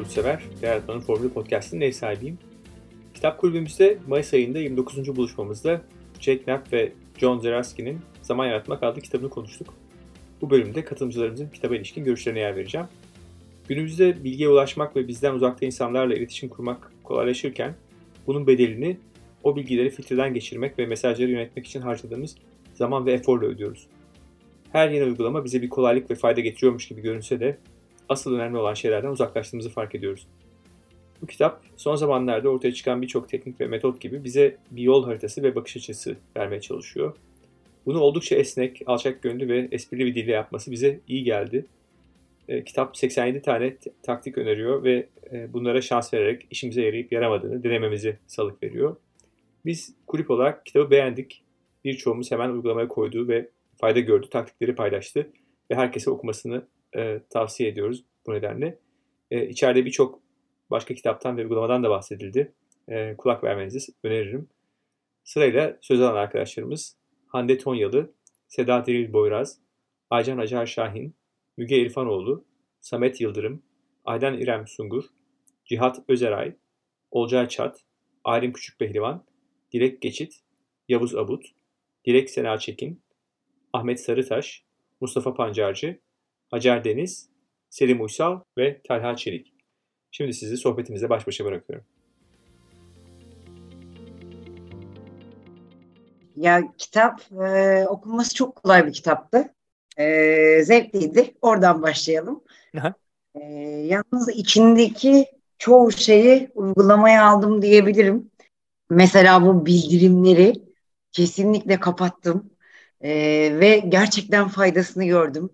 Yurtsever, Yaratmanın Formülü Podcast'ın ev sahibiyim. Kitap kulübümüzde Mayıs ayında 29. buluşmamızda Jack Knapp ve John Zeraski'nin Zaman Yaratmak adlı kitabını konuştuk. Bu bölümde katılımcılarımızın kitaba ilişkin görüşlerine yer vereceğim. Günümüzde bilgiye ulaşmak ve bizden uzakta insanlarla iletişim kurmak kolaylaşırken bunun bedelini o bilgileri filtreden geçirmek ve mesajları yönetmek için harcadığımız zaman ve eforla ödüyoruz. Her yeni uygulama bize bir kolaylık ve fayda getiriyormuş gibi görünse de asıl önemli olan şeylerden uzaklaştığımızı fark ediyoruz. Bu kitap son zamanlarda ortaya çıkan birçok teknik ve metot gibi bize bir yol haritası ve bakış açısı vermeye çalışıyor. Bunu oldukça esnek, alçak gönlü ve esprili bir dille yapması bize iyi geldi. E, kitap 87 tane taktik öneriyor ve e, bunlara şans vererek işimize yarayıp yaramadığını denememizi salık veriyor. Biz kulüp olarak kitabı beğendik. Birçoğumuz hemen uygulamaya koyduğu ve fayda gördü taktikleri paylaştı ve herkese okumasını e, tavsiye ediyoruz bu nedenle. E, içeride birçok başka kitaptan ve uygulamadan da bahsedildi. E, kulak vermenizi öneririm. Sırayla söz alan arkadaşlarımız Hande Tonyalı, Seda Diril Boyraz, Aycan Acar Şahin, Müge İrfanoğlu, Samet Yıldırım, Aydan İrem Sungur, Cihat Özeray, Olcay Çat, Alim Küçükpehlivan, Dilek Geçit, Yavuz Abut, Dilek Sena Çekin, Ahmet Sarıtaş, Mustafa Pancarcı, Hacer Deniz, Selim Uysal ve Talha Çelik. Şimdi sizi sohbetimizle baş başa bırakıyorum. Ya kitap e, okunması çok kolay bir kitaptı. E, zevkliydi. Oradan başlayalım. E, yalnız içindeki çoğu şeyi uygulamaya aldım diyebilirim. Mesela bu bildirimleri kesinlikle kapattım. E, ve gerçekten faydasını gördüm.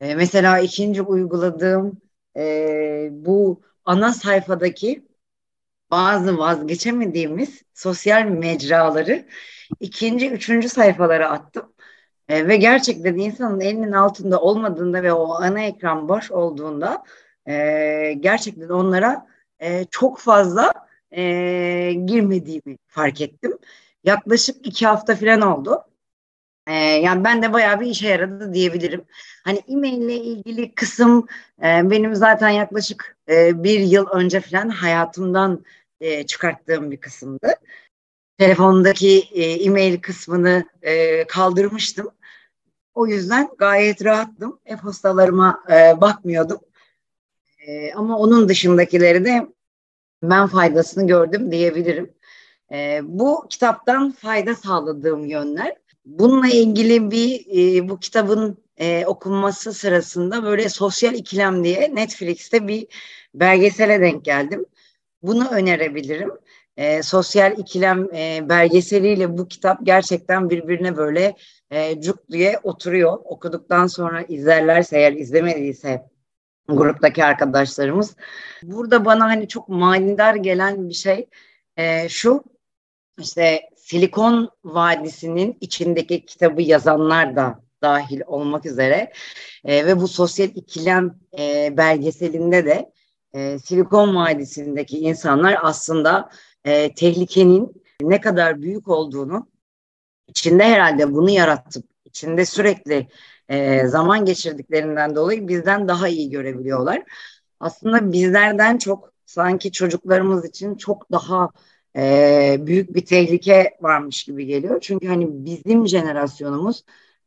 E, mesela ikinci uyguladığım e, bu ana sayfadaki bazı vazgeçemediğimiz sosyal mecraları ikinci, üçüncü sayfalara attım. E, ve gerçekten insanın elinin altında olmadığında ve o ana ekran boş olduğunda e, gerçekten onlara e, çok fazla e, girmediğimi fark ettim. Yaklaşık iki hafta falan oldu. E, yani ben de bayağı bir işe yaradı diyebilirim. Hani e-mail ile ilgili kısım e, benim zaten yaklaşık e, bir yıl önce falan hayatımdan e, çıkarttığım bir kısımdı. Telefondaki e, e-mail kısmını e, kaldırmıştım. O yüzden gayet rahattım. E-postalarıma e, bakmıyordum. E, ama onun dışındakileri de ben faydasını gördüm diyebilirim. E, bu kitaptan fayda sağladığım yönler. Bununla ilgili bir e, bu kitabın e, okunması sırasında böyle sosyal ikilem diye Netflix'te bir belgesele denk geldim. Bunu önerebilirim. E, sosyal ikilem e, belgeseliyle bu kitap gerçekten birbirine böyle e, cuk diye oturuyor. Okuduktan sonra izlerlerse eğer izlemediyse gruptaki arkadaşlarımız. Burada bana hani çok manidar gelen bir şey e, şu işte Silikon Vadisi'nin içindeki kitabı yazanlar da dahil olmak üzere e, ve bu sosyal ikilem e, belgeselinde de e, Silikon Vadisi'ndeki insanlar aslında e, tehlikenin ne kadar büyük olduğunu içinde herhalde bunu yaratıp içinde sürekli e, zaman geçirdiklerinden dolayı bizden daha iyi görebiliyorlar. Aslında bizlerden çok sanki çocuklarımız için çok daha e, büyük bir tehlike varmış gibi geliyor. Çünkü hani bizim jenerasyonumuz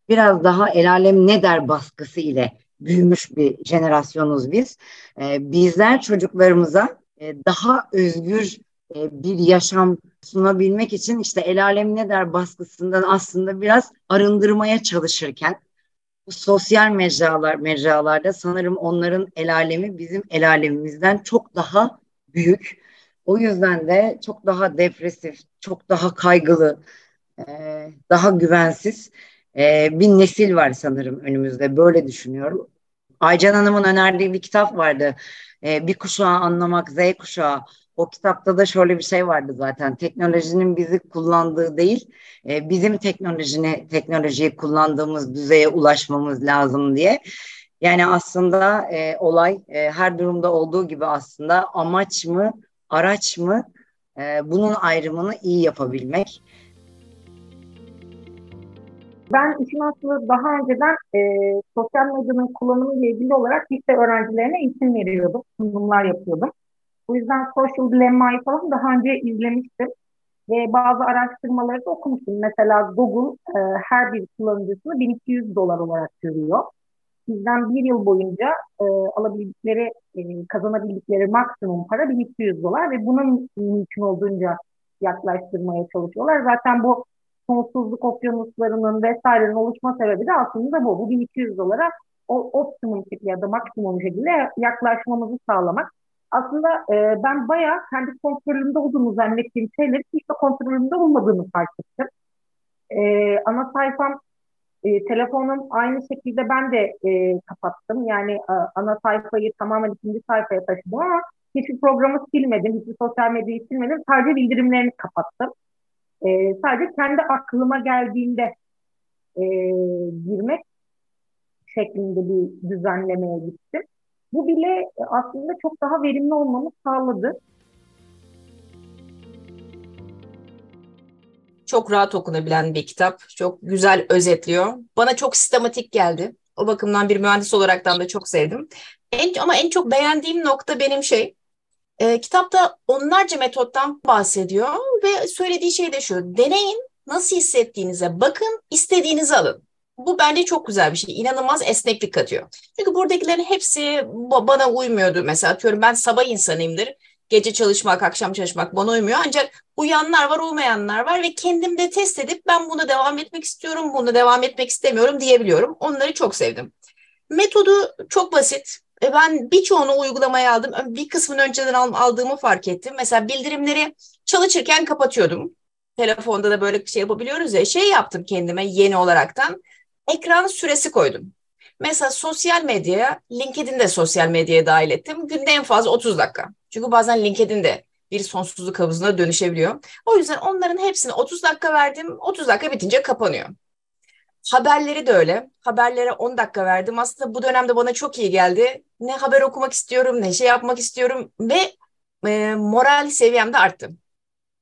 biraz daha el alem ne der baskısı ile büyümüş bir jenerasyonuz biz. E, bizler çocuklarımıza e, daha özgür e, bir yaşam sunabilmek için işte el alem ne der baskısından aslında biraz arındırmaya çalışırken bu sosyal mecralar mecralarda sanırım onların el alemi bizim el alemimizden çok daha büyük. O yüzden de çok daha depresif, çok daha kaygılı, e, daha güvensiz e, bir nesil var sanırım önümüzde. Böyle düşünüyorum. Aycan Hanım'ın önerdiği bir kitap vardı. E, bir kuşağı anlamak, Z kuşağı. O kitapta da şöyle bir şey vardı zaten. Teknolojinin bizi kullandığı değil, bizim teknolojini teknolojiyi kullandığımız düzeye ulaşmamız lazım diye. Yani aslında e, olay e, her durumda olduğu gibi aslında amaç mı, araç mı e, bunun ayrımını iyi yapabilmek. Ben işin aslında daha önceden e, sosyal medyanın kullanımı ile ilgili olarak lise öğrencilerine eğitim veriyordum, sunumlar yapıyordum. O yüzden Social Dilemma'yı falan daha önce izlemiştim ve bazı araştırmaları da okumuştum. Mesela Google e, her bir kullanıcısını 1200 dolar olarak görüyor. Bizden bir yıl boyunca e, alabildikleri, e, kazanabildikleri maksimum para 1200 dolar ve bunun mümkün olduğunca yaklaştırmaya çalışıyorlar. Zaten bu sonsuzluk okyanuslarının vesairenin oluşma sebebi de aslında bu. Bu 1200 dolara o optimum şekilde ya da maksimum şekilde yaklaşmamızı sağlamak. Aslında e, ben bayağı kendi kontrolümde olduğunu zannettiğim şeyleri hiç de kontrolümde olmadığını fark ettim. E, ana sayfam e, telefonum aynı şekilde ben de e, kapattım. Yani e, ana sayfayı tamamen ikinci sayfaya taşıdım ama hiçbir programı silmedim, hiçbir sosyal medyayı silmedim. Sadece bildirimlerini kapattım. E, sadece kendi aklıma geldiğinde e, girmek şeklinde bir düzenlemeye gittim. Bu bile aslında çok daha verimli olmamı sağladı. Çok rahat okunabilen bir kitap. Çok güzel özetliyor. Bana çok sistematik geldi. O bakımdan bir mühendis olaraktan da çok sevdim. En, ama en çok beğendiğim nokta benim şey, e, kitapta onlarca metottan bahsediyor ve söylediği şey de şu. Deneyin, nasıl hissettiğinize bakın, istediğinizi alın. Bu bence çok güzel bir şey. İnanılmaz esneklik katıyor. Çünkü buradakilerin hepsi bana uymuyordu. Mesela atıyorum ben sabah insanıyımdır. Gece çalışmak, akşam çalışmak bana uymuyor. Ancak uyanlar var, uymayanlar var ve kendimde test edip ben buna devam etmek istiyorum, bunu devam etmek istemiyorum diyebiliyorum. Onları çok sevdim. Metodu çok basit. E ben birçoğunu uygulamaya aldım. Bir kısmını önceden aldığımı fark ettim. Mesela bildirimleri çalışırken kapatıyordum. Telefonda da böyle bir şey yapabiliyoruz ya. Şey yaptım kendime yeni olaraktan. Ekran süresi koydum. Mesela sosyal medyaya, LinkedIn'de sosyal medyaya dahil ettim. Günde en fazla 30 dakika. Çünkü bazen LinkedIn'de bir sonsuzluk havuzuna dönüşebiliyor. O yüzden onların hepsini 30 dakika verdim. 30 dakika bitince kapanıyor. Haberleri de öyle. Haberlere 10 dakika verdim. Aslında bu dönemde bana çok iyi geldi. Ne haber okumak istiyorum, ne şey yapmak istiyorum ve e, moral seviyem de arttı.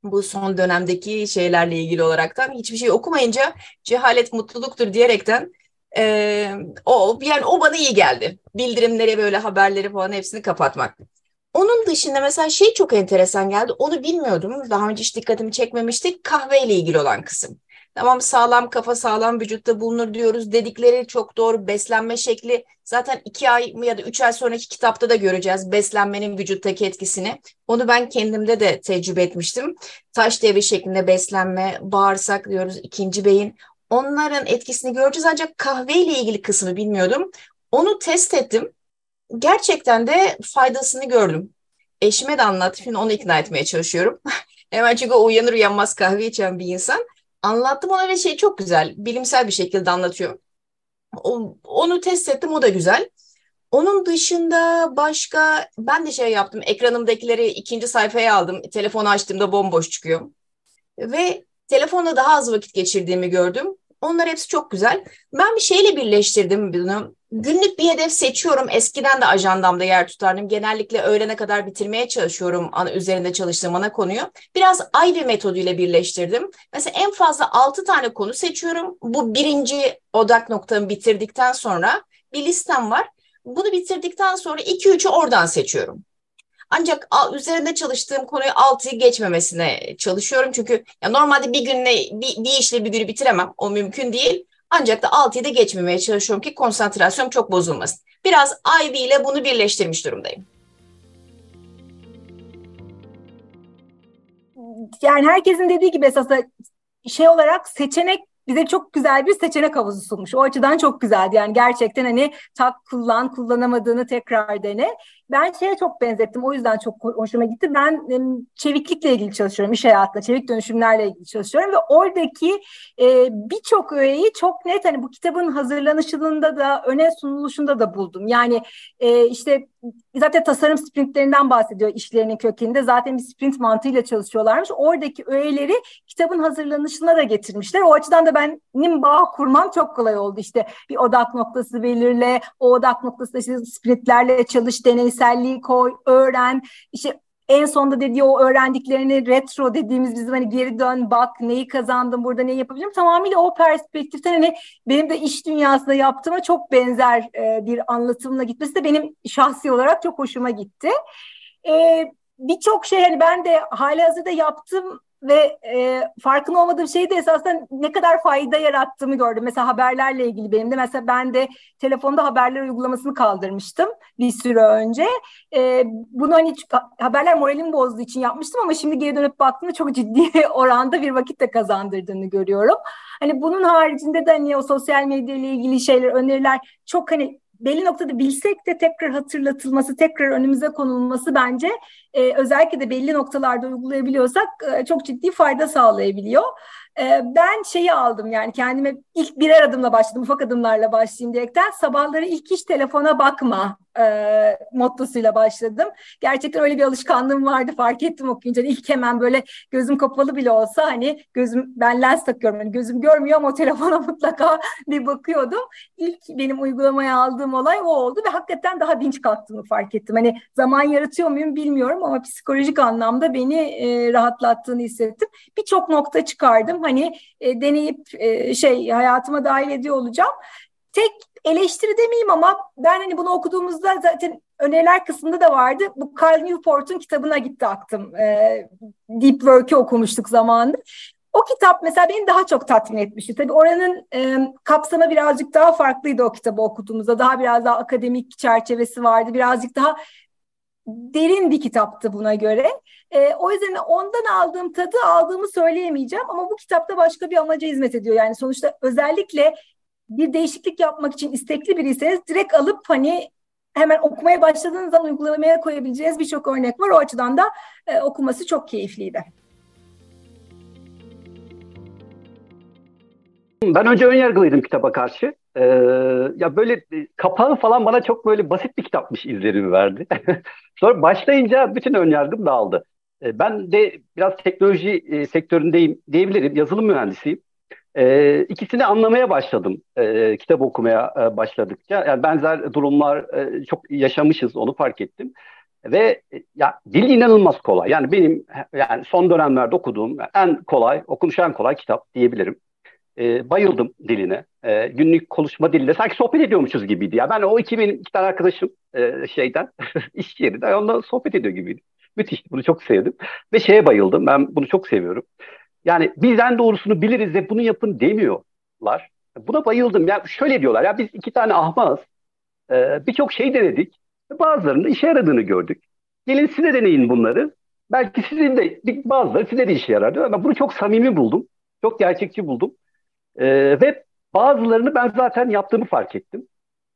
Bu son dönemdeki şeylerle ilgili olaraktan hiçbir şey okumayınca cehalet mutluluktur diyerekten e, o yani o bana iyi geldi. Bildirimleri böyle haberleri falan hepsini kapatmak. Onun dışında mesela şey çok enteresan geldi. Onu bilmiyordum. Daha önce hiç dikkatimi çekmemişti. Kahve ile ilgili olan kısım. Tamam sağlam kafa sağlam vücutta bulunur diyoruz. Dedikleri çok doğru. Beslenme şekli zaten iki ay ya da üç ay sonraki kitapta da göreceğiz. Beslenmenin vücuttaki etkisini. Onu ben kendimde de tecrübe etmiştim. Taş devri şeklinde beslenme, bağırsak diyoruz, ikinci beyin. Onların etkisini göreceğiz ancak kahve ile ilgili kısmı bilmiyordum. Onu test ettim. Gerçekten de faydasını gördüm. Eşime de anlattım. Onu ikna etmeye çalışıyorum. Hemen çünkü o uyanır uyanmaz kahve içen bir insan. Anlattım ona ve şey çok güzel. Bilimsel bir şekilde anlatıyor. O, onu test ettim o da güzel. Onun dışında başka ben de şey yaptım. Ekranımdakileri ikinci sayfaya aldım. Telefonu açtığımda bomboş çıkıyor. Ve telefonla daha az vakit geçirdiğimi gördüm. Onlar hepsi çok güzel. Ben bir şeyle birleştirdim bunu. Günlük bir hedef seçiyorum. Eskiden de ajandamda yer tutardım. Genellikle öğlene kadar bitirmeye çalışıyorum üzerinde çalıştığım ana konuyu. Biraz Ivy metoduyla birleştirdim. Mesela en fazla 6 tane konu seçiyorum. Bu birinci odak noktamı bitirdikten sonra bir listem var. Bunu bitirdikten sonra 2-3'ü oradan seçiyorum. Ancak üzerinde çalıştığım konuyu 6'yı geçmemesine çalışıyorum. Çünkü ya normalde bir günle bir, bir işle bir günü bitiremem. O mümkün değil. Ancak da 6'yı da geçmemeye çalışıyorum ki konsantrasyon çok bozulmasın. Biraz Ivy ile bunu birleştirmiş durumdayım. Yani herkesin dediği gibi esasında şey olarak seçenek bize çok güzel bir seçenek havuzu sunmuş. O açıdan çok güzeldi. Yani gerçekten hani tak kullan, kullanamadığını tekrar dene. Ben şeye çok benzettim. O yüzden çok hoşuma gitti. Ben çeviklikle ilgili çalışıyorum. iş hayatında çevik dönüşümlerle ilgili çalışıyorum ve oradaki e, birçok öğeyi çok net hani bu kitabın hazırlanışında da öne sunuluşunda da buldum. Yani e, işte zaten tasarım sprintlerinden bahsediyor işlerinin kökeninde. Zaten bir sprint mantığıyla çalışıyorlarmış. Oradaki öğeleri kitabın hazırlanışına da getirmişler. O açıdan da benim bağ kurmam çok kolay oldu. İşte bir odak noktası belirle, o odak noktası işte sprintlerle çalış, deneyselliği koy, öğren. İşte en sonda dediği o öğrendiklerini retro dediğimiz bizim hani geri dön bak neyi kazandım burada neyi yapabilirim tamamıyla o perspektiften hani benim de iş dünyasında yaptığıma çok benzer e, bir anlatımla gitmesi de benim şahsi olarak çok hoşuma gitti. E, Birçok şey hani ben de hali hazırda yaptım ve e, farkında olmadığım şeyi de esasında ne kadar fayda yarattığımı gördüm. Mesela haberlerle ilgili benim de mesela ben de telefonda haberler uygulamasını kaldırmıştım bir süre önce. E, bunu hani haberler moralimi bozduğu için yapmıştım ama şimdi geri dönüp baktığımda çok ciddi oranda bir vakit de kazandırdığını görüyorum. Hani bunun haricinde de hani o sosyal medya ile ilgili şeyler, öneriler çok hani belli noktada bilsek de tekrar hatırlatılması, tekrar önümüze konulması bence e, özellikle de belli noktalarda uygulayabiliyorsak e, çok ciddi fayda sağlayabiliyor. E, ben şeyi aldım yani kendime ilk birer adımla başladım, ufak adımlarla başlayayım diyerekten sabahları ilk iş telefona bakma e, mottosuyla başladım. Gerçekten öyle bir alışkanlığım vardı fark ettim okuyunca. İlk hemen böyle gözüm kapalı bile olsa hani gözüm ben lens takıyorum. Hani gözüm görmüyor ama o telefona mutlaka bir bakıyordum. İlk benim uygulamaya aldığım olay o oldu ve hakikaten daha dinç kalktığımı fark ettim. Hani zaman yaratıyor muyum bilmiyorum ama psikolojik anlamda beni e, rahatlattığını hissettim. Birçok nokta çıkardım. Hani e, deneyip e, şey hayatıma dahil ediyor olacağım. Tek eleştiri demeyeyim ama ben hani bunu okuduğumuzda zaten öneriler kısmında da vardı. Bu Carl Newport'un kitabına gitti aktım. E, Deep Work'ü okumuştuk zamanında. O kitap mesela beni daha çok tatmin etmişti. Tabii oranın e, kapsamı birazcık daha farklıydı o kitabı okuduğumuzda. Daha biraz daha akademik çerçevesi vardı. Birazcık daha derin bir kitaptı buna göre. E, o yüzden ondan aldığım tadı aldığımı söyleyemeyeceğim ama bu kitapta başka bir amaca hizmet ediyor. Yani sonuçta özellikle bir değişiklik yapmak için istekli biriyseniz direkt alıp hani hemen okumaya başladığınız zaman uygulamaya koyabileceğiniz birçok örnek var. O açıdan da e, okuması çok keyifliydi. Ben önce ön yargılıydım kitaba karşı. Ee, ya böyle e, kapağı falan bana çok böyle basit bir kitapmış izlerimi verdi. Sonra başlayınca bütün ön yargım dağıldı. Ee, ben de biraz teknoloji e, sektöründeyim diyebilirim. Yazılım mühendisiyim. E, ikisini anlamaya başladım e, kitap okumaya e, başladıkça. Yani benzer durumlar e, çok yaşamışız onu fark ettim. Ve e, ya dil inanılmaz kolay. Yani benim yani son dönemlerde okuduğum en kolay, okunuş en kolay kitap diyebilirim. E, bayıldım diline. E, günlük konuşma diliyle sanki sohbet ediyormuşuz gibiydi. Ya ben o iki benim iki tane arkadaşım e, şeyden iş yerinden onunla sohbet ediyor gibiydi. Müthiş. Bunu çok sevdim. Ve şeye bayıldım. Ben bunu çok seviyorum. Yani bizden doğrusunu biliriz ve bunu yapın demiyorlar. Buna bayıldım. Ya şöyle diyorlar ya biz iki tane ahmaz e, birçok şey denedik. Bazılarının işe yaradığını gördük. Gelin size deneyin bunları. Belki sizin de bazıları size de işe yarar diyor. Ben bunu çok samimi buldum. Çok gerçekçi buldum. E, ve bazılarını ben zaten yaptığımı fark ettim.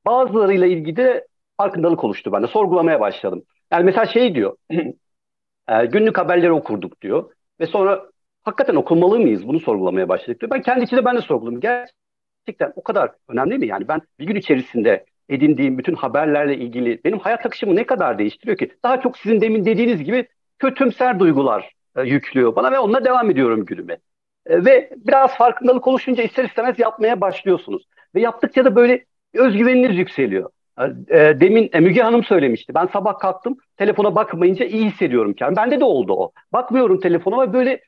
Bazılarıyla ilgili de farkındalık oluştu bende. Sorgulamaya başladım. Yani mesela şey diyor. e, günlük haberleri okurduk diyor. Ve sonra hakikaten okunmalı mıyız? Bunu sorgulamaya başladık. Ben kendi içinde ben de sorguladım. Gerçekten o kadar önemli mi? Yani ben bir gün içerisinde edindiğim bütün haberlerle ilgili benim hayat akışımı ne kadar değiştiriyor ki? Daha çok sizin demin dediğiniz gibi kötümser duygular e, yüklüyor bana ve onunla devam ediyorum günüme. E, ve biraz farkındalık oluşunca ister istemez yapmaya başlıyorsunuz. Ve yaptıkça da böyle özgüveniniz yükseliyor. E, e demin Müge Hanım söylemişti. Ben sabah kalktım telefona bakmayınca iyi hissediyorum kendimi. Bende de oldu o. Bakmıyorum telefona ve böyle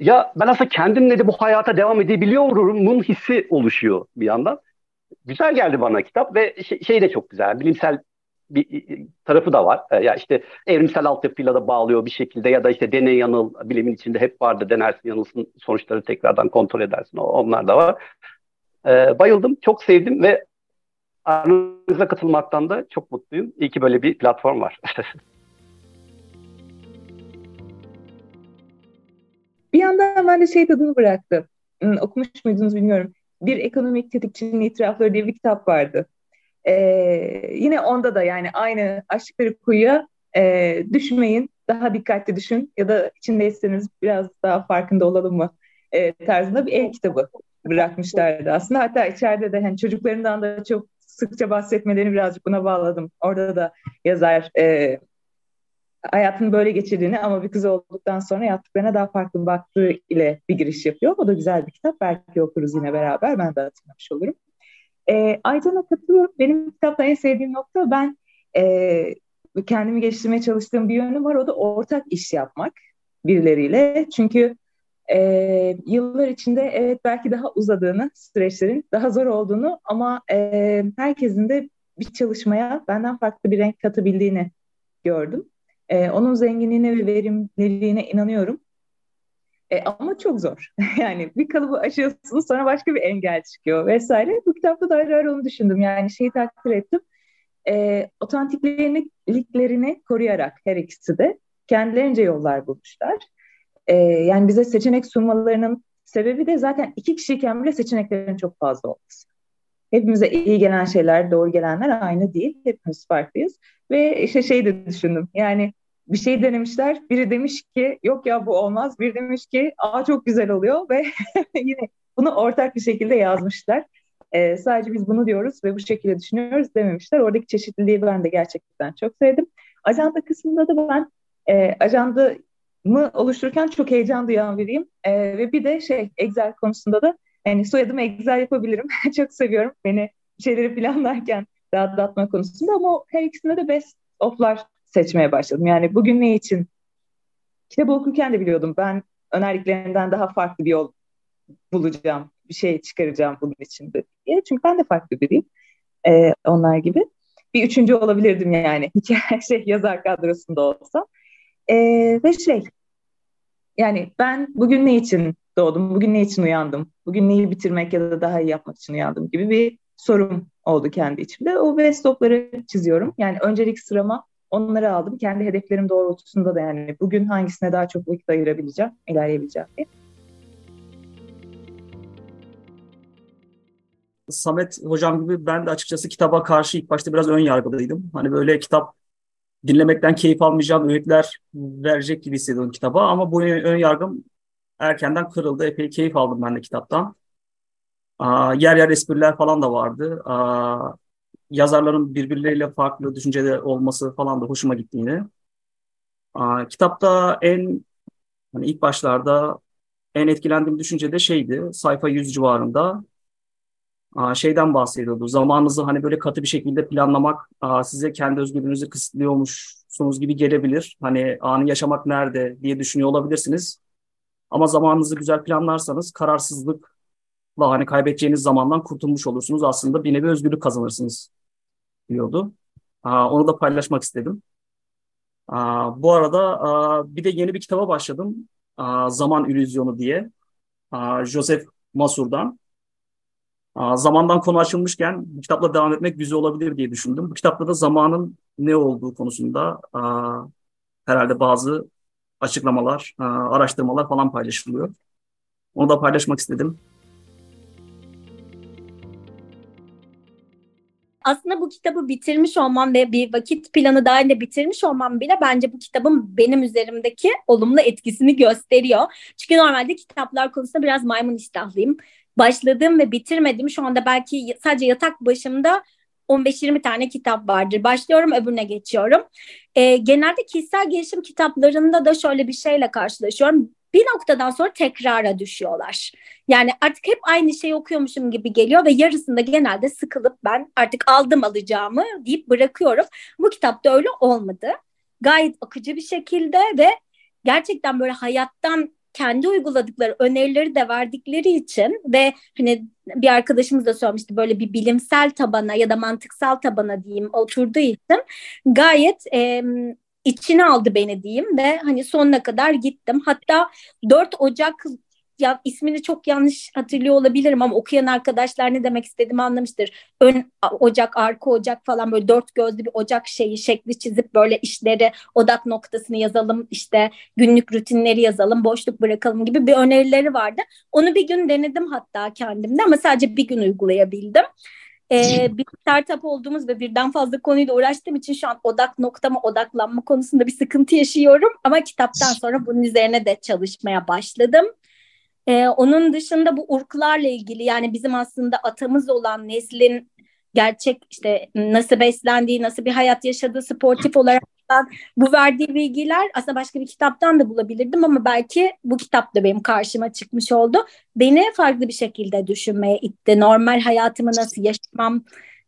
ya ben aslında kendimle de bu hayata devam edebiliyorumun hissi oluşuyor bir yandan. Güzel geldi bana kitap ve şey, şey de çok güzel. Bilimsel bir tarafı da var. E, ya işte evrimsel altyapıyla da bağlıyor bir şekilde ya da işte deney yanıl bilimin içinde hep vardı. Denersin yanılsın sonuçları tekrardan kontrol edersin. Onlar da var. E, bayıldım. Çok sevdim ve aranıza katılmaktan da çok mutluyum. İyi ki böyle bir platform var. Bir yandan ben de şey tadını bıraktı. Hmm, okumuş muydunuz bilmiyorum. Bir ekonomik tetikçinin itirafları diye bir kitap vardı. Ee, yine onda da yani aynı açtıkları kuyuya e, düşmeyin, daha dikkatli düşün ya da içindeyseniz biraz daha farkında olalım mı e, tarzında bir el kitabı bırakmışlardı aslında. Hatta içeride de hani çocuklarından da çok sıkça bahsetmelerini birazcık buna bağladım. Orada da yazar e, hayatını böyle geçirdiğini ama bir kız olduktan sonra yaptıklarına daha farklı baktığı ile bir giriş yapıyor. O da güzel bir kitap. Belki okuruz yine beraber. Ben de hatırlamış olurum. E, Aycan'a katılıyorum. Benim kitapta en sevdiğim nokta ben e, kendimi geliştirmeye çalıştığım bir yönü var. O da ortak iş yapmak birileriyle. Çünkü e, yıllar içinde evet belki daha uzadığını, süreçlerin daha zor olduğunu ama e, herkesin de bir çalışmaya benden farklı bir renk katabildiğini gördüm. E, onun zenginliğine ve verimliliğine inanıyorum. E, ama çok zor. yani bir kalıbı aşıyorsunuz sonra başka bir engel çıkıyor vesaire. Bu kitapta da ayrı ayrı onu düşündüm. Yani şeyi takdir ettim. E, otantikliklerini koruyarak her ikisi de kendilerince yollar bulmuşlar. E, yani bize seçenek sunmalarının sebebi de zaten iki kişiyken bile seçeneklerin çok fazla olması. Hepimize iyi gelen şeyler, doğru gelenler aynı değil. Hepimiz farklıyız. Ve işte şey de düşündüm. Yani bir şey denemişler. Biri demiş ki yok ya bu olmaz. Biri demiş ki aa çok güzel oluyor ve yine bunu ortak bir şekilde yazmışlar. Ee, sadece biz bunu diyoruz ve bu şekilde düşünüyoruz dememişler. Oradaki çeşitliliği ben de gerçekten çok sevdim. Ajanda kısmında da ben e, ajandamı oluştururken çok heyecan duyan biriyim. E, ve bir de şey Excel konusunda da yani soyadımı Excel yapabilirim. çok seviyorum beni şeyleri planlarken rahatlatma konusunda ama her ikisinde de best of'lar seçmeye başladım. Yani bugün ne için kitabı okurken de biliyordum ben öneriklerinden daha farklı bir yol bulacağım, bir şey çıkaracağım bunun için diye. Çünkü ben de farklı biriyim ee, onlar gibi. Bir üçüncü olabilirdim yani hikaye şey yazar kadrosunda olsam. Ee, ve şey yani ben bugün ne için doğdum, bugün ne için uyandım, bugün neyi bitirmek ya da daha iyi yapmak için uyandım gibi bir sorum oldu kendi içimde. O best of'ları çiziyorum. Yani öncelik sırama onları aldım. Kendi hedeflerim doğrultusunda da yani bugün hangisine daha çok vakit ayırabileceğim, ilerleyebileceğim diye. Samet hocam gibi ben de açıkçası kitaba karşı ilk başta biraz ön yargılıydım. Hani böyle kitap dinlemekten keyif almayacağım öğütler verecek gibi hissediyordum kitaba ama bu ön yargım erkenden kırıldı. Epey keyif aldım ben de kitaptan. Aa, yer yer espriler falan da vardı. Aa, yazarların birbirleriyle farklı düşüncede olması falan da hoşuma gittiğini. Aa, kitapta en hani ilk başlarda en etkilendiğim düşünce de şeydi. Sayfa 100 civarında aa, şeyden bahsediyordu. Zamanınızı hani böyle katı bir şekilde planlamak aa, size kendi özgürlüğünüzü kısıtlıyormuşsunuz gibi gelebilir. Hani anı yaşamak nerede diye düşünüyor olabilirsiniz. Ama zamanınızı güzel planlarsanız kararsızlıkla hani kaybedeceğiniz zamandan kurtulmuş olursunuz. Aslında bir nevi özgürlük kazanırsınız diyordu. Onu da paylaşmak istedim. Bu arada bir de yeni bir kitaba başladım. Zaman İllüzyonu diye. Aa, Joseph Masur'dan. Zamandan konu açılmışken bu kitapla devam etmek güzel olabilir diye düşündüm. Bu kitapta da zamanın ne olduğu konusunda herhalde bazı açıklamalar, araştırmalar falan paylaşılıyor. Onu da paylaşmak istedim. Aslında bu kitabı bitirmiş olmam ve bir vakit planı dahilinde bitirmiş olmam bile bence bu kitabın benim üzerimdeki olumlu etkisini gösteriyor. Çünkü normalde kitaplar konusunda biraz maymun iştahlıyım. Başladığım ve bitirmediğim şu anda belki sadece yatak başımda 15-20 tane kitap vardır. Başlıyorum öbürüne geçiyorum. E, genelde kişisel gelişim kitaplarında da şöyle bir şeyle karşılaşıyorum bir noktadan sonra tekrara düşüyorlar. Yani artık hep aynı şeyi okuyormuşum gibi geliyor ve yarısında genelde sıkılıp ben artık aldım alacağımı deyip bırakıyorum. Bu kitapta öyle olmadı. Gayet akıcı bir şekilde ve gerçekten böyle hayattan kendi uyguladıkları önerileri de verdikleri için ve hani bir arkadaşımız da söylemişti böyle bir bilimsel tabana ya da mantıksal tabana diyeyim oturduğu için gayet e, içine aldı beni diyeyim ve hani sonuna kadar gittim. Hatta 4 Ocak ya ismini çok yanlış hatırlıyor olabilirim ama okuyan arkadaşlar ne demek istediğimi anlamıştır. Ön ocak, arka ocak falan böyle dört gözlü bir ocak şeyi şekli çizip böyle işleri odak noktasını yazalım işte günlük rutinleri yazalım boşluk bırakalım gibi bir önerileri vardı. Onu bir gün denedim hatta kendimde ama sadece bir gün uygulayabildim. Ee, bir startup olduğumuz ve birden fazla konuyla uğraştığım için şu an odak noktama odaklanma konusunda bir sıkıntı yaşıyorum. Ama kitaptan sonra bunun üzerine de çalışmaya başladım. Ee, onun dışında bu urklarla ilgili yani bizim aslında atamız olan neslin gerçek işte nasıl beslendiği, nasıl bir hayat yaşadığı sportif olarak bu verdiği bilgiler aslında başka bir kitaptan da bulabilirdim ama belki bu kitap da benim karşıma çıkmış oldu. Beni farklı bir şekilde düşünmeye itti. Normal hayatımı nasıl yaşamam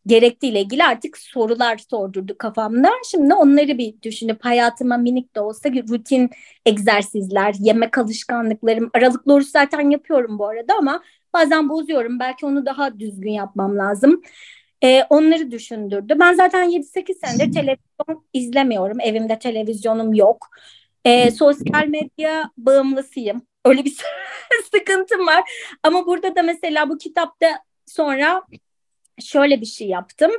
gerektiğiyle ilgili artık sorular sordurdu kafamda. Şimdi onları bir düşünüp hayatıma minik de olsa rutin egzersizler, yemek alışkanlıklarım, aralıklı oruç zaten yapıyorum bu arada ama bazen bozuyorum. Belki onu daha düzgün yapmam lazım. Ee, onları düşündürdü. Ben zaten 7-8 senedir televizyon izlemiyorum. Evimde televizyonum yok. Ee, sosyal medya bağımlısıyım. Öyle bir sıkıntım var. Ama burada da mesela bu kitapta sonra şöyle bir şey yaptım.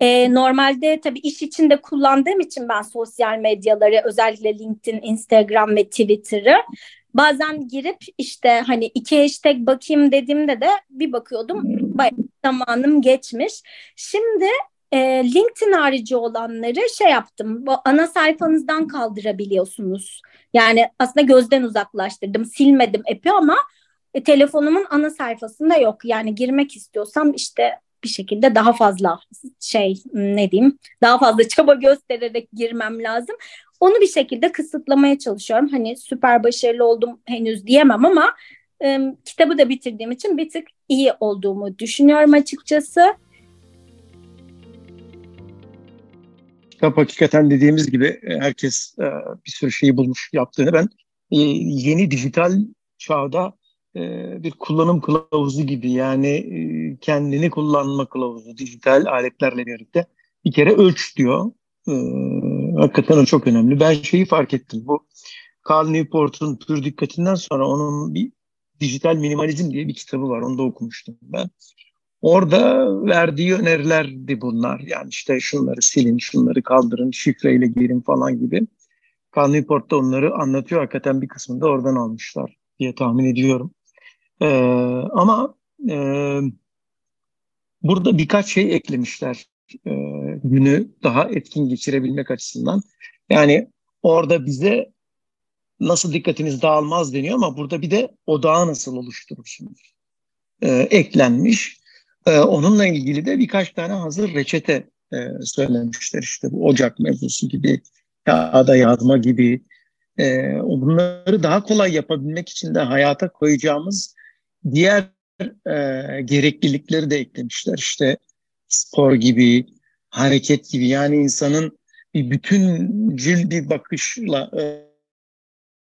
Ee, normalde tabii iş içinde kullandığım için ben sosyal medyaları özellikle LinkedIn, Instagram ve Twitter'ı bazen girip işte hani iki hashtag bakayım dediğimde de bir bakıyordum bayağı zamanım geçmiş. Şimdi e, LinkedIn harici olanları şey yaptım. Bu ana sayfanızdan kaldırabiliyorsunuz. Yani aslında gözden uzaklaştırdım. Silmedim app'i ama e, telefonumun ana sayfasında yok. Yani girmek istiyorsam işte bir şekilde daha fazla şey ne diyeyim daha fazla çaba göstererek girmem lazım. Onu bir şekilde kısıtlamaya çalışıyorum. Hani süper başarılı oldum henüz diyemem ama e, kitabı da bitirdiğim için bir tık iyi olduğumu düşünüyorum açıkçası. Kitap hakikaten dediğimiz gibi e, herkes e, bir sürü şeyi bulmuş yaptığını ben e, yeni dijital çağda bir kullanım kılavuzu gibi yani kendini kullanma kılavuzu dijital aletlerle birlikte bir kere ölç diyor. Hakikaten o çok önemli. Ben şeyi fark ettim. Bu Carl Newport'un pür dikkatinden sonra onun bir dijital minimalizm diye bir kitabı var. Onu da okumuştum ben. Orada verdiği önerilerdi bunlar. Yani işte şunları silin, şunları kaldırın, şifreyle girin falan gibi. Carl Newport da onları anlatıyor. Hakikaten bir kısmını da oradan almışlar diye tahmin ediyorum. Ee, ama e, burada birkaç şey eklemişler e, günü daha etkin geçirebilmek açısından. Yani orada bize nasıl dikkatiniz dağılmaz deniyor ama burada bir de odağı nasıl oluşturursunuz e, eklenmiş. E, onunla ilgili de birkaç tane hazır reçete e, söylemişler. İşte bu ocak mevzusu gibi, kağıda yazma gibi. E, bunları daha kolay yapabilmek için de hayata koyacağımız diğer e, gereklilikleri de eklemişler. İşte spor gibi, hareket gibi yani insanın bir bütüncül bir bakışla e,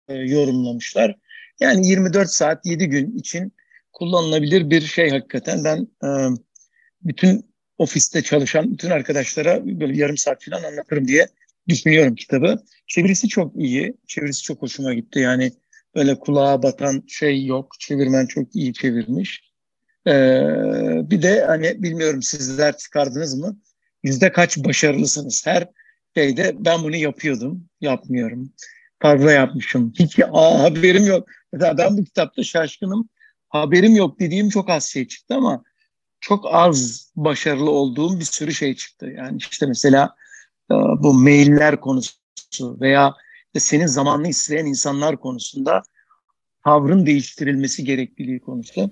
e, yorumlamışlar. Yani 24 saat 7 gün için kullanılabilir bir şey hakikaten. Ben e, bütün ofiste çalışan bütün arkadaşlara böyle yarım saat falan anlatırım diye düşünüyorum kitabı. Çevirisi çok iyi. Çevirisi çok hoşuma gitti. Yani böyle kulağa batan şey yok. Çevirmen çok iyi çevirmiş. Ee, bir de hani bilmiyorum sizler çıkardınız mı? Yüzde kaç başarılısınız? Her şeyde ben bunu yapıyordum, yapmıyorum. Fazla yapmışım. Hiç aa, haberim yok. Mesela ben bu kitapta şaşkınım. Haberim yok dediğim çok az şey çıktı ama çok az başarılı olduğum bir sürü şey çıktı. Yani işte mesela e, bu mailler konusu veya senin zamanını isteyen insanlar konusunda tavrın değiştirilmesi gerekliliği konusu.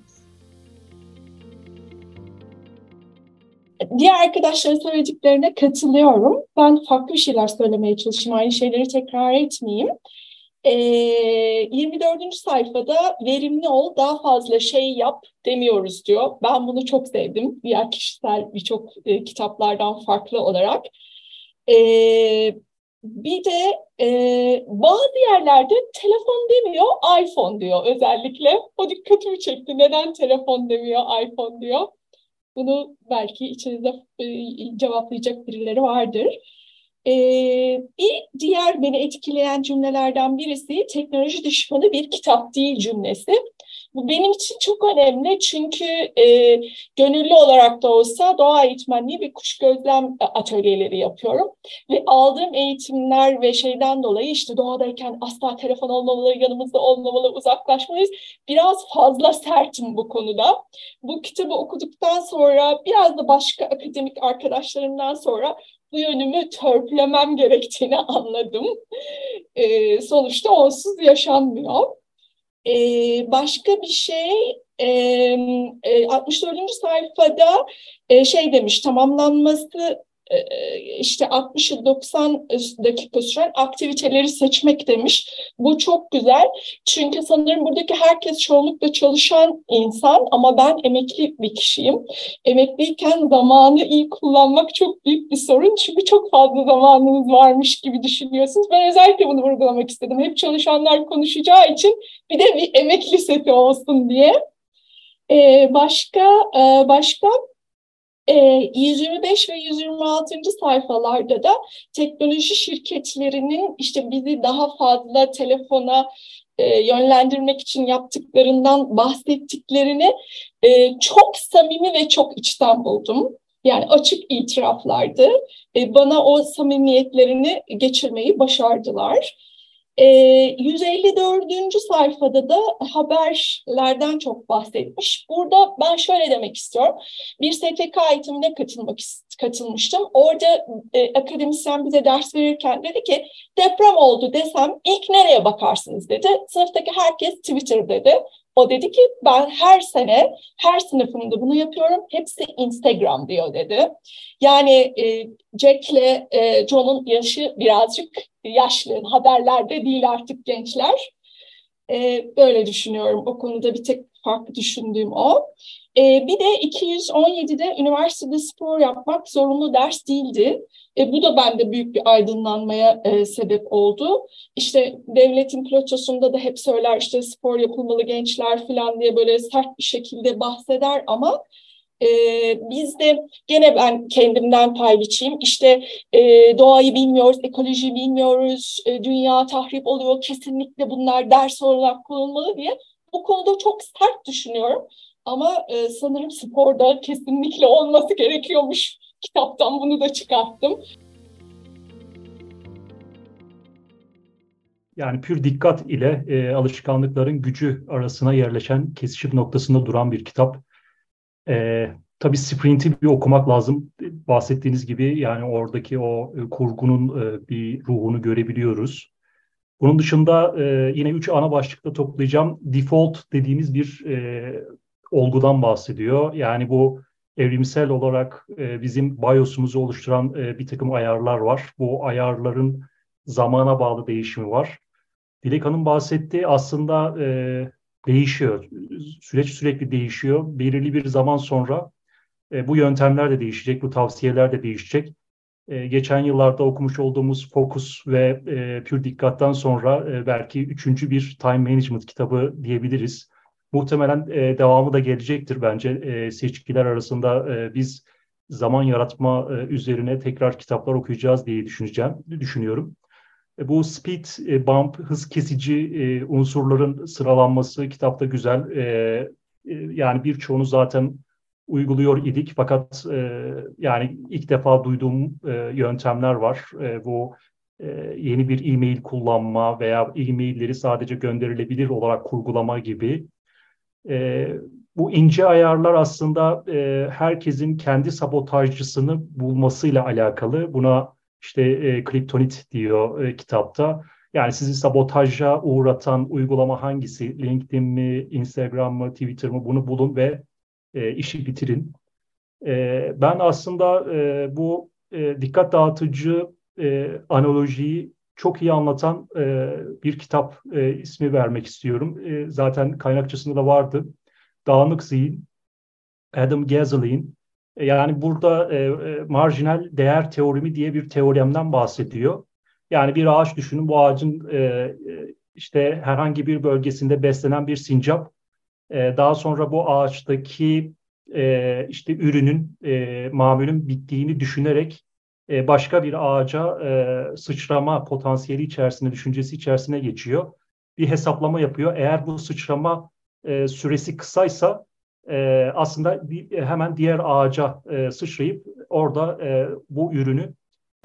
Diğer arkadaşların söylediklerine katılıyorum. Ben farklı bir şeyler söylemeye çalışayım. Aynı şeyleri tekrar etmeyeyim. E, ee, 24. sayfada verimli ol, daha fazla şey yap demiyoruz diyor. Ben bunu çok sevdim. Diğer kişisel birçok e, kitaplardan farklı olarak. E, bir de e, bazı yerlerde telefon demiyor, iPhone diyor özellikle. O dikkatimi çekti. Neden telefon demiyor, iPhone diyor? Bunu belki içinizde e, cevaplayacak birileri vardır. Ee, bir diğer beni etkileyen cümlelerden birisi teknoloji düşmanı bir kitap değil cümlesi. Bu benim için çok önemli çünkü e, gönüllü olarak da olsa doğa eğitmenliği ve kuş gözlem atölyeleri yapıyorum. Ve aldığım eğitimler ve şeyden dolayı işte doğadayken asla telefon olmamalı, yanımızda olmamalı, uzaklaşmalıyız. Biraz fazla sertim bu konuda. Bu kitabı okuduktan sonra biraz da başka akademik arkadaşlarımdan sonra bu yönümü törpülemem gerektiğini anladım. E, sonuçta onsuz yaşanmıyor. E, başka bir şey e, 64. sayfada e, şey demiş tamamlanması işte 60 90 dakika süren aktiviteleri seçmek demiş. Bu çok güzel. Çünkü sanırım buradaki herkes çoğunlukla çalışan insan ama ben emekli bir kişiyim. Emekliyken zamanı iyi kullanmak çok büyük bir sorun. Çünkü çok fazla zamanınız varmış gibi düşünüyorsunuz. Ben özellikle bunu vurgulamak istedim. Hep çalışanlar konuşacağı için bir de bir emekli seti olsun diye. Ee, başka başka 125 ve 126. sayfalarda da teknoloji şirketlerinin işte bizi daha fazla telefona yönlendirmek için yaptıklarından bahsettiklerini çok samimi ve çok içten buldum. Yani açık itiraflardı. bana o samimiyetlerini geçirmeyi başardılar. E, 154. sayfada da haberlerden çok bahsetmiş. Burada ben şöyle demek istiyorum. Bir STK eğitimine katılmak katılmıştım. Orada e, akademisyen bize ders verirken dedi ki deprem oldu desem ilk nereye bakarsınız dedi. Sınıftaki herkes Twitter dedi. O dedi ki ben her sene her sınıfımda bunu yapıyorum. Hepsi Instagram diyor dedi. Yani e, Jack'le e, John'un yaşı birazcık yaşlı. Haberlerde değil artık gençler. E, böyle düşünüyorum. O konuda bir tek farklı düşündüğüm o. E, bir de 217'de üniversitede spor yapmak zorunlu ders değildi. E, bu da bende büyük bir aydınlanmaya e, sebep oldu. İşte devletin plotosunda da hep söyler işte spor yapılmalı gençler falan diye böyle sert bir şekilde bahseder ama e, biz de gene ben kendimden pay biçeyim. İşte e, doğayı bilmiyoruz, ekolojiyi bilmiyoruz, e, dünya tahrip oluyor. Kesinlikle bunlar ders olarak kullanılmalı diye. Bu konuda çok sert düşünüyorum. Ama e, sanırım sporda kesinlikle olması gerekiyormuş. Kitaptan bunu da çıkarttım. Yani pür dikkat ile e, alışkanlıkların gücü arasına yerleşen kesişim noktasında duran bir kitap. E, tabii Sprint'i bir okumak lazım. Bahsettiğiniz gibi yani oradaki o e, kurgunun e, bir ruhunu görebiliyoruz. Bunun dışında e, yine üç ana başlıkta toplayacağım. Default dediğimiz bir e, olgudan bahsediyor. Yani bu evrimsel olarak e, bizim BIOS'umuzu oluşturan e, bir takım ayarlar var. Bu ayarların zamana bağlı değişimi var. Dilek Hanım bahsetti aslında e, değişiyor. Süreç sürekli değişiyor. Belirli bir zaman sonra e, bu yöntemler de değişecek, bu tavsiyeler de değişecek. E, geçen yıllarda okumuş olduğumuz Focus ve e, Pür Dikkat'tan sonra e, belki üçüncü bir time management kitabı diyebiliriz. Muhtemelen e, devamı da gelecektir bence. E, seçkiler arasında e, biz zaman yaratma e, üzerine tekrar kitaplar okuyacağız diye düşüneceğim, düşünüyorum. E, bu speed e, bump, hız kesici e, unsurların sıralanması kitapta güzel. Yani birçoğunu zaten uyguluyor idik fakat yani ilk defa duyduğum yöntemler var. Bu yeni bir e-mail kullanma veya e-mailleri sadece gönderilebilir olarak kurgulama gibi bu ince ayarlar aslında herkesin kendi sabotajcısını bulmasıyla alakalı. Buna işte e, kriptonit diyor e, kitapta. Yani sizi sabotaja uğratan uygulama hangisi? LinkedIn mi, Instagram mı, Twitter mı? Bunu bulun ve e, işi bitirin. E, ben aslında e, bu e, dikkat dağıtıcı e, analojiyi çok iyi anlatan e, bir kitap e, ismi vermek istiyorum. E, zaten kaynakçasında da vardı. Dağınık Zihin, Adam Gazelin. E, yani burada e, e, marjinal değer teoremi diye bir teoremden bahsediyor. Yani bir ağaç düşünün, bu ağacın e, e, işte herhangi bir bölgesinde beslenen bir sincap. E, daha sonra bu ağaçtaki e, işte ürünün, e, mamulün bittiğini düşünerek e, başka bir ağaca e, sıçrama potansiyeli içerisinde, düşüncesi içerisine geçiyor. Bir hesaplama yapıyor. Eğer bu sıçrama e, süresi kısaysa e, aslında bir, hemen diğer ağaca e, sıçrayıp orada e, bu ürünü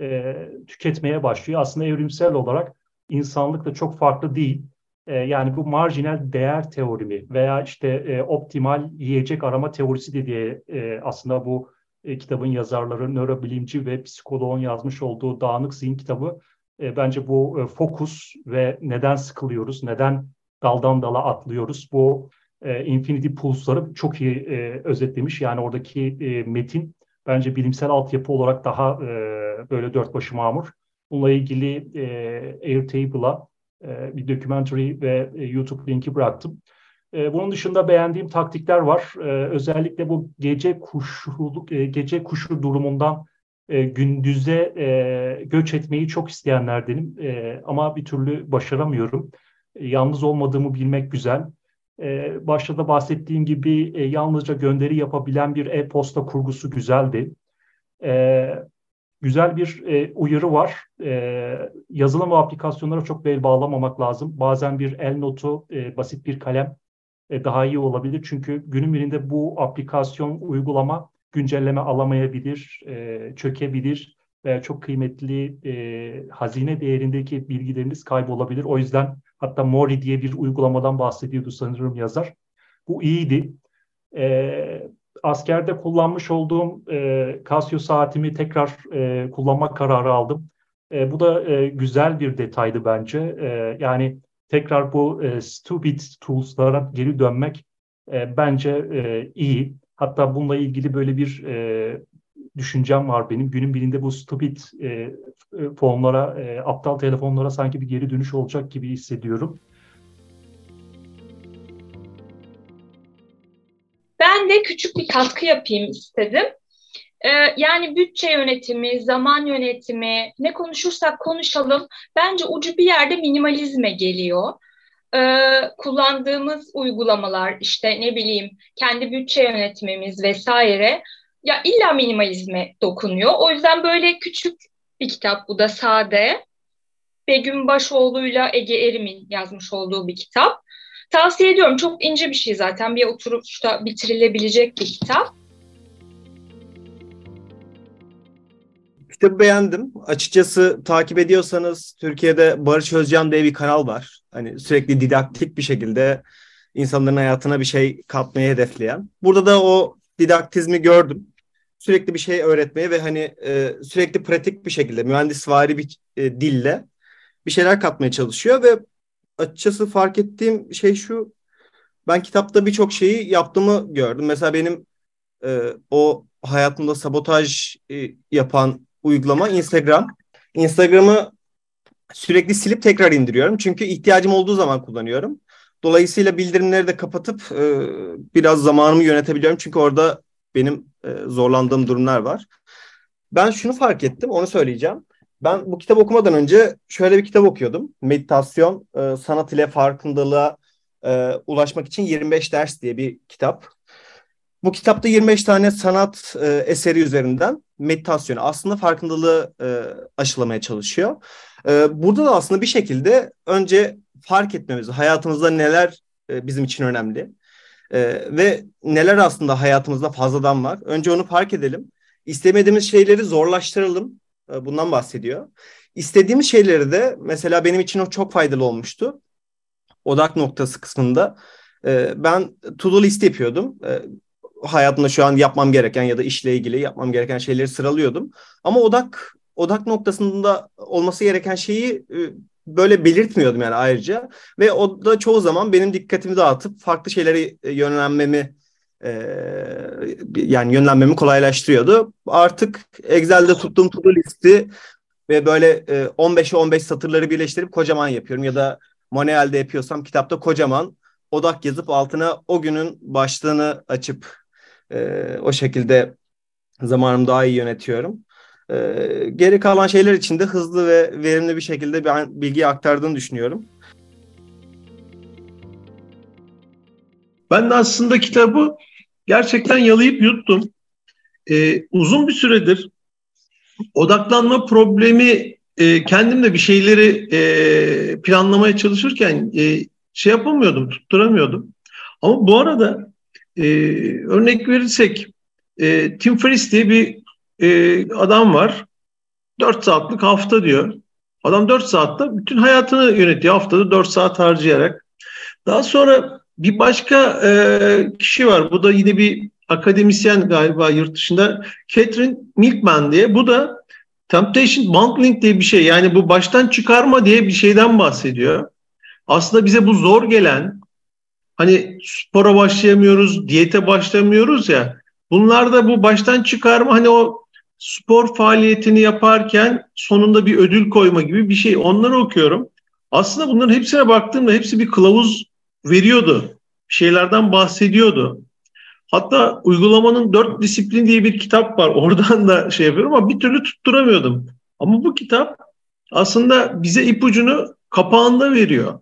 e, tüketmeye başlıyor. Aslında evrimsel olarak insanlık da çok farklı değil. E, yani bu marjinal değer teorimi veya işte e, optimal yiyecek arama teorisi diye e, aslında bu e, kitabın yazarları nörobilimci ve psikoloğun yazmış olduğu Dağınık Zihin kitabı e, bence bu e, fokus ve neden sıkılıyoruz, neden daldan dala atlıyoruz bu e, Infinity Pulse'ları çok iyi e, özetlemiş. Yani oradaki e, metin bence bilimsel altyapı olarak daha e, böyle dört başı mamur. Bununla ilgili e, Airtable'a e, bir documentary ve e, YouTube linki bıraktım. E, bunun dışında beğendiğim taktikler var. E, özellikle bu gece kuşu e, gece kuşu durumundan e, gündüze e, göç etmeyi çok isteyenlerdenim. E, ama bir türlü başaramıyorum. E, yalnız olmadığımı bilmek güzel. E, başta da bahsettiğim gibi e, yalnızca gönderi yapabilen bir e-posta kurgusu güzeldi. E, güzel bir e, uyarı var. E, yazılım ve aplikasyonlara çok bel bağlamamak lazım. Bazen bir el notu, e, basit bir kalem e, daha iyi olabilir. Çünkü günün birinde bu aplikasyon, uygulama güncelleme alamayabilir, e, çökebilir veya çok kıymetli e, hazine değerindeki bilgileriniz kaybolabilir. O yüzden hatta Mori diye bir uygulamadan bahsediyordu sanırım yazar. Bu iyiydi. E, askerde kullanmış olduğum e, Casio saatimi tekrar e, kullanma kararı aldım. E, bu da e, güzel bir detaydı bence. E, yani tekrar bu e, stupid tools'lara geri dönmek e, bence e, iyi. Hatta bununla ilgili böyle bir e, düşüncem var benim. Günün birinde bu stupid e, fonlara, e, aptal telefonlara sanki bir geri dönüş olacak gibi hissediyorum. Ben de küçük bir katkı yapayım istedim. Ee, yani bütçe yönetimi, zaman yönetimi, ne konuşursak konuşalım bence ucu bir yerde minimalizme geliyor. Ee, kullandığımız uygulamalar işte ne bileyim kendi bütçe yönetmemiz vesaire ya illa minimalizme dokunuyor. O yüzden böyle küçük bir kitap bu da sade. Begüm Başoğlu'yla Ege Erim'in yazmış olduğu bir kitap. Tavsiye ediyorum. Çok ince bir şey zaten. Bir oturuşta bitirilebilecek bir kitap. Kitabı beğendim. Açıkçası takip ediyorsanız Türkiye'de Barış Özcan diye bir kanal var. Hani sürekli didaktik bir şekilde insanların hayatına bir şey katmayı hedefleyen. Burada da o didaktizmi gördüm. Sürekli bir şey öğretmeye ve hani e, sürekli pratik bir şekilde mühendisvari bir e, dille bir şeyler katmaya çalışıyor ve açıkçası fark ettiğim şey şu. Ben kitapta birçok şeyi yaptığımı gördüm. Mesela benim e, o hayatımda sabotaj e, yapan uygulama Instagram. Instagram'ı sürekli silip tekrar indiriyorum. Çünkü ihtiyacım olduğu zaman kullanıyorum. Dolayısıyla bildirimleri de kapatıp e, biraz zamanımı yönetebiliyorum. Çünkü orada benim e, zorlandığım durumlar var. Ben şunu fark ettim, onu söyleyeceğim. Ben bu kitap okumadan önce şöyle bir kitap okuyordum. Meditasyon, e, sanat ile farkındalığa e, ulaşmak için 25 ders diye bir kitap. Bu kitapta 25 tane sanat e, eseri üzerinden meditasyon aslında farkındalığı e, aşılamaya çalışıyor. E, burada da aslında bir şekilde önce fark etmemiz, hayatımızda neler e, bizim için önemli e, ve neler aslında hayatımızda fazladan var. Önce onu fark edelim. İstemediğimiz şeyleri zorlaştıralım. E, bundan bahsediyor. İstediğimiz şeyleri de mesela benim için o çok faydalı olmuştu. Odak noktası kısmında. Ben to-do list yapıyordum. E, hayatımda şu an yapmam gereken ya da işle ilgili yapmam gereken şeyleri sıralıyordum. Ama odak odak noktasında olması gereken şeyi böyle belirtmiyordum yani ayrıca ve o da çoğu zaman benim dikkatimi dağıtıp farklı şeylere e, yönlenmemi e, yani yönlenmemi kolaylaştırıyordu. Artık Excel'de tuttuğum to-do listi ve böyle e, 15'e 15 satırları birleştirip kocaman yapıyorum ya da Monreal'de yapıyorsam kitapta kocaman odak yazıp altına o günün başlığını açıp e, o şekilde zamanımı daha iyi yönetiyorum. E, geri kalan şeyler için de hızlı ve verimli bir şekilde ben bilgiyi aktardığını düşünüyorum. Ben de aslında kitabı gerçekten yalayıp yuttum. Ee, uzun bir süredir odaklanma problemi e, kendim de bir şeyleri e, planlamaya çalışırken e, şey yapamıyordum, tutturamıyordum. Ama bu arada e, örnek verirsek e, Tim Ferriss diye bir e, adam var. 4 saatlik hafta diyor. Adam 4 saatte bütün hayatını yönetiyor. Haftada 4 saat harcayarak. Daha sonra bir başka e, kişi var. Bu da yine bir akademisyen galiba yurt dışında. Catherine Milkman diye. Bu da Temptation Bundling diye bir şey. Yani bu baştan çıkarma diye bir şeyden bahsediyor. Aslında bize bu zor gelen hani spora başlayamıyoruz, diyete başlamıyoruz ya. bunlarda bu baştan çıkarma hani o spor faaliyetini yaparken sonunda bir ödül koyma gibi bir şey. Onları okuyorum. Aslında bunların hepsine baktığımda hepsi bir kılavuz veriyordu. Şeylerden bahsediyordu. Hatta uygulamanın dört disiplin diye bir kitap var. Oradan da şey yapıyorum ama bir türlü tutturamıyordum. Ama bu kitap aslında bize ipucunu kapağında veriyor.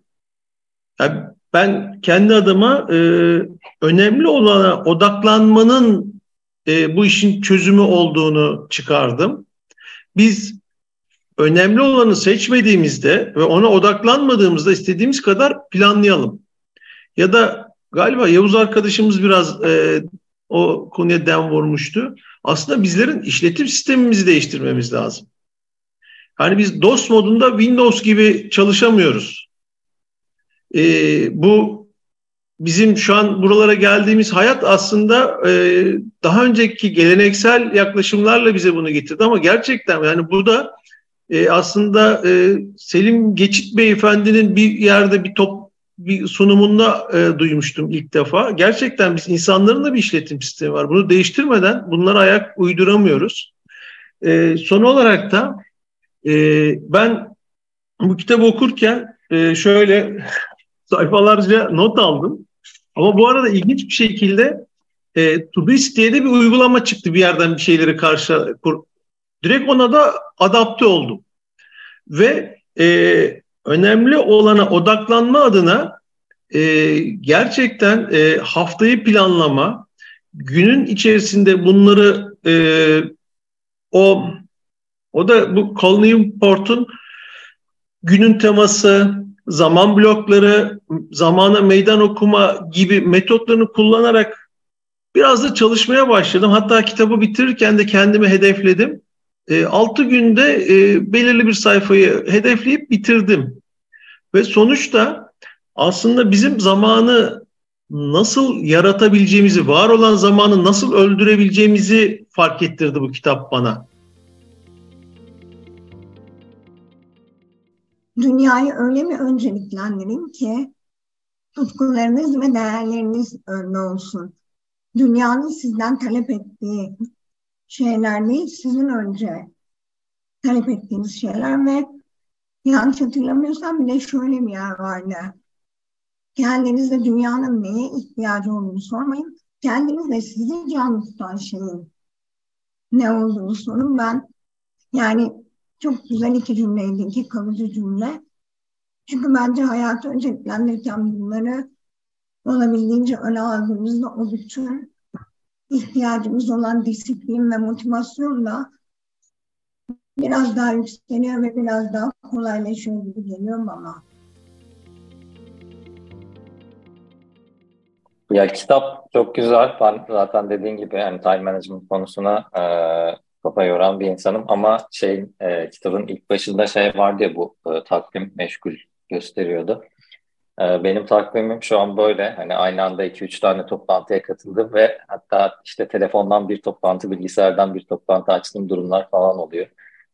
Yani ben kendi adıma e, önemli olana odaklanmanın e, bu işin çözümü olduğunu çıkardım. Biz önemli olanı seçmediğimizde ve ona odaklanmadığımızda istediğimiz kadar planlayalım. Ya da galiba Yavuz arkadaşımız biraz e, o konuya dem vurmuştu. Aslında bizlerin işletim sistemimizi değiştirmemiz lazım. Hani biz DOS modunda Windows gibi çalışamıyoruz. E, bu bizim şu an buralara geldiğimiz hayat aslında e, daha önceki geleneksel yaklaşımlarla bize bunu getirdi ama gerçekten yani bu da e, aslında e, Selim Geçit Beyefendi'nin bir yerde bir top bir sunumunda e, duymuştum ilk defa. Gerçekten biz insanların da bir işletim sistemi var. Bunu değiştirmeden bunlara ayak uyduramıyoruz. E, son olarak da e, ben bu kitabı okurken e, şöyle sayfalarca not aldım. Ama bu arada ilginç bir şekilde e, Todoist diye de bir uygulama çıktı bir yerden bir şeyleri karşı kur, direkt ona da adapte oldum. Ve e, önemli olana odaklanma adına e, gerçekten e, haftayı planlama, günün içerisinde bunları e, o o da bu Call Newport'un günün teması, zaman blokları, zamana meydan okuma gibi metotlarını kullanarak biraz da çalışmaya başladım. Hatta kitabı bitirirken de kendimi hedefledim. E, 6 günde e, belirli bir sayfayı hedefleyip bitirdim. Ve sonuçta aslında bizim zamanı nasıl yaratabileceğimizi, var olan zamanı nasıl öldürebileceğimizi fark ettirdi bu kitap bana. Dünyayı öyle bir önceliklendirin ki tutkularınız ve değerleriniz önde olsun. Dünyanın sizden talep ettiği şeyler değil, sizin önce talep ettiğiniz şeyler ve yanlış hatırlamıyorsam bir de şöyle bir yer vardı. Kendinizde dünyanın neye ihtiyacı olduğunu sormayın. Kendinizde sizi can tutan şeyin ne olduğunu sorun. Ben yani çok güzel iki cümleydi, iki kalıcı cümle. Çünkü bence hayatı önceliklendirirken bunları olabildiğince öne aldığımızda o bütün ihtiyacımız olan disiplin ve motivasyonla biraz daha yükseliyor ve biraz daha kolaylaşıyor gibi geliyor bana. Ya kitap çok güzel. Ben zaten dediğin gibi yani time management konusuna e, kafa yoran bir insanım ama şey e, kitabın ilk başında şey vardı ya bu e, takvim meşgul gösteriyordu. E, benim takvimim şu an böyle hani aynı anda 2-3 tane toplantıya katıldım ve hatta işte telefondan bir toplantı, bilgisayardan bir toplantı açtığım durumlar falan oluyor.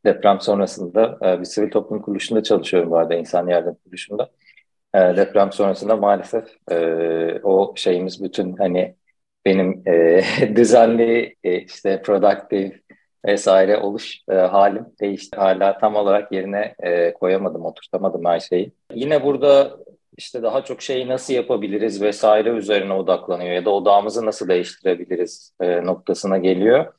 Deprem sonrasında e, bir sivil toplum kuruluşunda çalışıyorum bu arada insan yardım kuruluşunda. E, deprem sonrasında maalesef e, o şeyimiz bütün hani benim e, düzenli e, işte productive vesaire oluş e, halim değişti. Hala tam olarak yerine e, koyamadım, oturtamadım her şeyi. Yine burada işte daha çok şeyi nasıl yapabiliriz vesaire üzerine odaklanıyor ya da odağımızı nasıl değiştirebiliriz e, noktasına geliyor.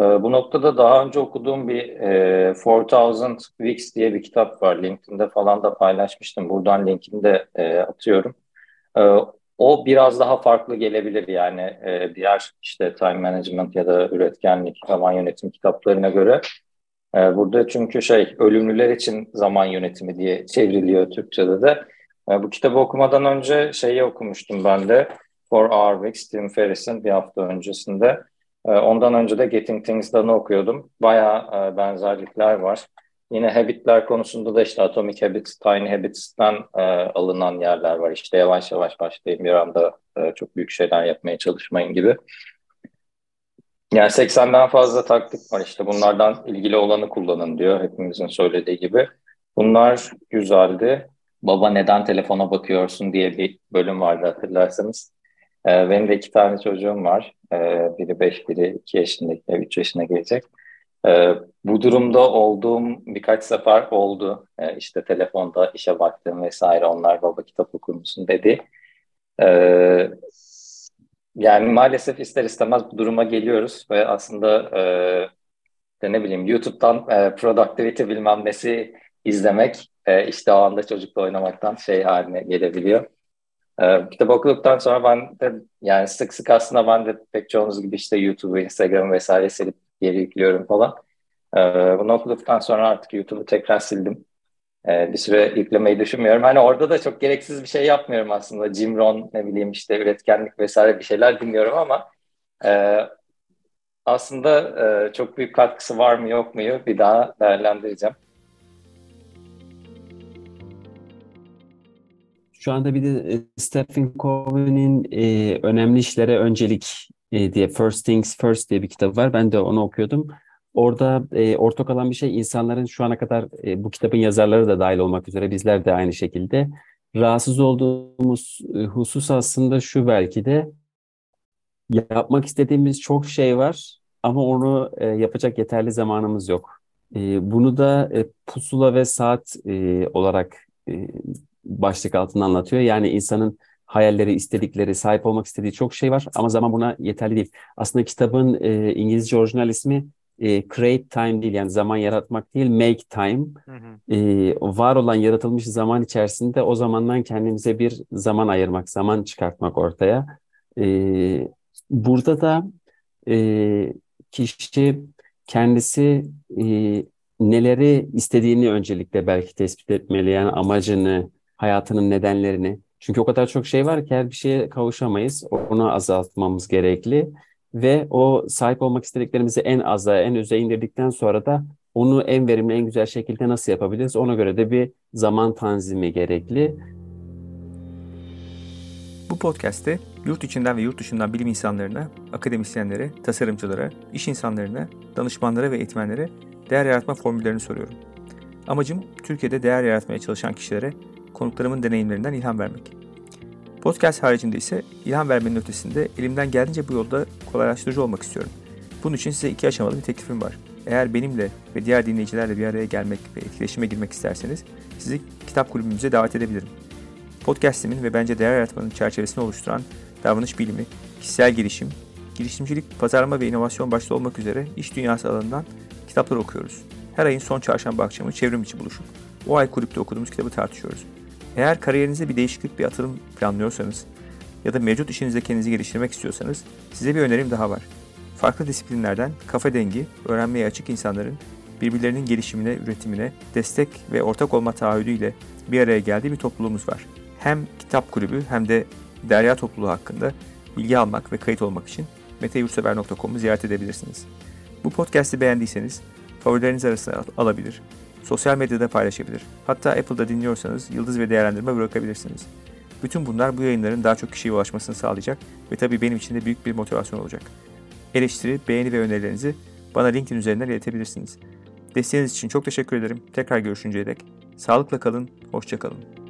E, bu noktada daha önce okuduğum bir e, 4000 Weeks diye bir kitap var. LinkedIn'de falan da paylaşmıştım. Buradan linkini de e, atıyorum. E, o biraz daha farklı gelebilir yani e, diğer işte time management ya da üretkenlik, zaman yönetim kitaplarına göre. E, burada çünkü şey ölümlüler için zaman yönetimi diye çevriliyor Türkçe'de de. E, bu kitabı okumadan önce şeyi okumuştum ben de. For Our Weeks, Tim Ferriss'in bir hafta öncesinde. E, ondan önce de Getting Things Done'ı okuyordum. Bayağı e, benzerlikler var. Yine habitler konusunda da işte Atomic Habits, Tiny Habits'ten e, alınan yerler var. İşte yavaş yavaş başlayın bir anda e, çok büyük şeyler yapmaya çalışmayın gibi. Yani 80'den fazla taktik var işte bunlardan ilgili olanı kullanın diyor hepimizin söylediği gibi. Bunlar güzeldi. Baba neden telefona bakıyorsun diye bir bölüm vardı hatırlarsanız. E, benim de iki tane çocuğum var. E, biri beş, biri iki yaşındaki, üç yaşına gelecek. E, bu durumda olduğum birkaç sefer oldu. E, işte telefonda işe baktım vesaire onlar baba kitap okur musun dedi. E, yani maalesef ister istemez bu duruma geliyoruz ve aslında e, de ne bileyim YouTube'dan e, productivity bilmem nesi izlemek e, işte o anda çocukla oynamaktan şey haline gelebiliyor. E, kitap okuduktan sonra ben de yani sık sık aslında ben de pek çoğunuz gibi işte YouTube'u, Instagram vesaire silip geri yüklüyorum falan. E, bunu okuduktan sonra artık YouTube'u tekrar sildim. E, bir süre yüklemeyi düşünmüyorum. Hani orada da çok gereksiz bir şey yapmıyorum aslında. Jim Rohn ne bileyim işte üretkenlik vesaire bir şeyler dinliyorum ama e, aslında e, çok büyük katkısı var mı yok mu bir daha değerlendireceğim. Şu anda bir de e, Stephen Covey'nin e, Önemli İşlere Öncelik e, diye First Things First diye bir kitap var. Ben de onu okuyordum. Orada e, ortak olan bir şey insanların şu ana kadar e, bu kitabın yazarları da dahil olmak üzere bizler de aynı şekilde rahatsız olduğumuz e, husus aslında şu belki de yapmak istediğimiz çok şey var ama onu e, yapacak yeterli zamanımız yok. E, bunu da e, pusula ve saat e, olarak e, başlık altında anlatıyor. Yani insanın hayalleri, istedikleri, sahip olmak istediği çok şey var ama zaman buna yeterli değil. Aslında kitabın e, İngilizce orijinal ismi e, create time değil yani zaman yaratmak değil make time. Hı hı. E, var olan yaratılmış zaman içerisinde o zamandan kendimize bir zaman ayırmak, zaman çıkartmak ortaya. E, burada da e, kişi kendisi e, neleri istediğini öncelikle belki tespit etmeli. Yani amacını, hayatının nedenlerini. Çünkü o kadar çok şey var ki her bir şeye kavuşamayız. Onu azaltmamız gerekli. Ve o sahip olmak istediklerimizi en aza, en öze indirdikten sonra da onu en verimli, en güzel şekilde nasıl yapabiliriz? Ona göre de bir zaman tanzimi gerekli. Bu podcast'te yurt içinden ve yurt dışından bilim insanlarına, akademisyenlere, tasarımcılara, iş insanlarına, danışmanlara ve eğitmenlere değer yaratma formüllerini soruyorum. Amacım Türkiye'de değer yaratmaya çalışan kişilere konuklarımın deneyimlerinden ilham vermek. Podcast haricinde ise ilham vermenin ötesinde elimden geldiğince bu yolda kolaylaştırıcı olmak istiyorum. Bunun için size iki aşamalı bir teklifim var. Eğer benimle ve diğer dinleyicilerle bir araya gelmek ve etkileşime girmek isterseniz sizi kitap kulübümüze davet edebilirim. Podcast'imin ve bence değer yaratmanın çerçevesini oluşturan davranış bilimi, kişisel gelişim, girişimcilik, pazarlama ve inovasyon başta olmak üzere iş dünyası alanından kitaplar okuyoruz. Her ayın son çarşamba akşamı çevrim içi buluşup o ay kulüpte okuduğumuz kitabı tartışıyoruz. Eğer kariyerinize bir değişiklik, bir atılım planlıyorsanız ya da mevcut işinizde kendinizi geliştirmek istiyorsanız size bir önerim daha var. Farklı disiplinlerden kafa dengi, öğrenmeye açık insanların birbirlerinin gelişimine, üretimine destek ve ortak olma taahhüdüyle bir araya geldiği bir topluluğumuz var. Hem kitap kulübü hem de derya topluluğu hakkında bilgi almak ve kayıt olmak için meteyursever.com'u ziyaret edebilirsiniz. Bu podcast'i beğendiyseniz favorileriniz arasına alabilir Sosyal medyada paylaşabilir. Hatta Apple'da dinliyorsanız yıldız ve değerlendirme bırakabilirsiniz. Bütün bunlar bu yayınların daha çok kişiye ulaşmasını sağlayacak ve tabii benim için de büyük bir motivasyon olacak. Eleştiri, beğeni ve önerilerinizi bana LinkedIn üzerinden iletebilirsiniz. Desteğiniz için çok teşekkür ederim. Tekrar görüşünceye dek. Sağlıkla kalın, hoşça kalın.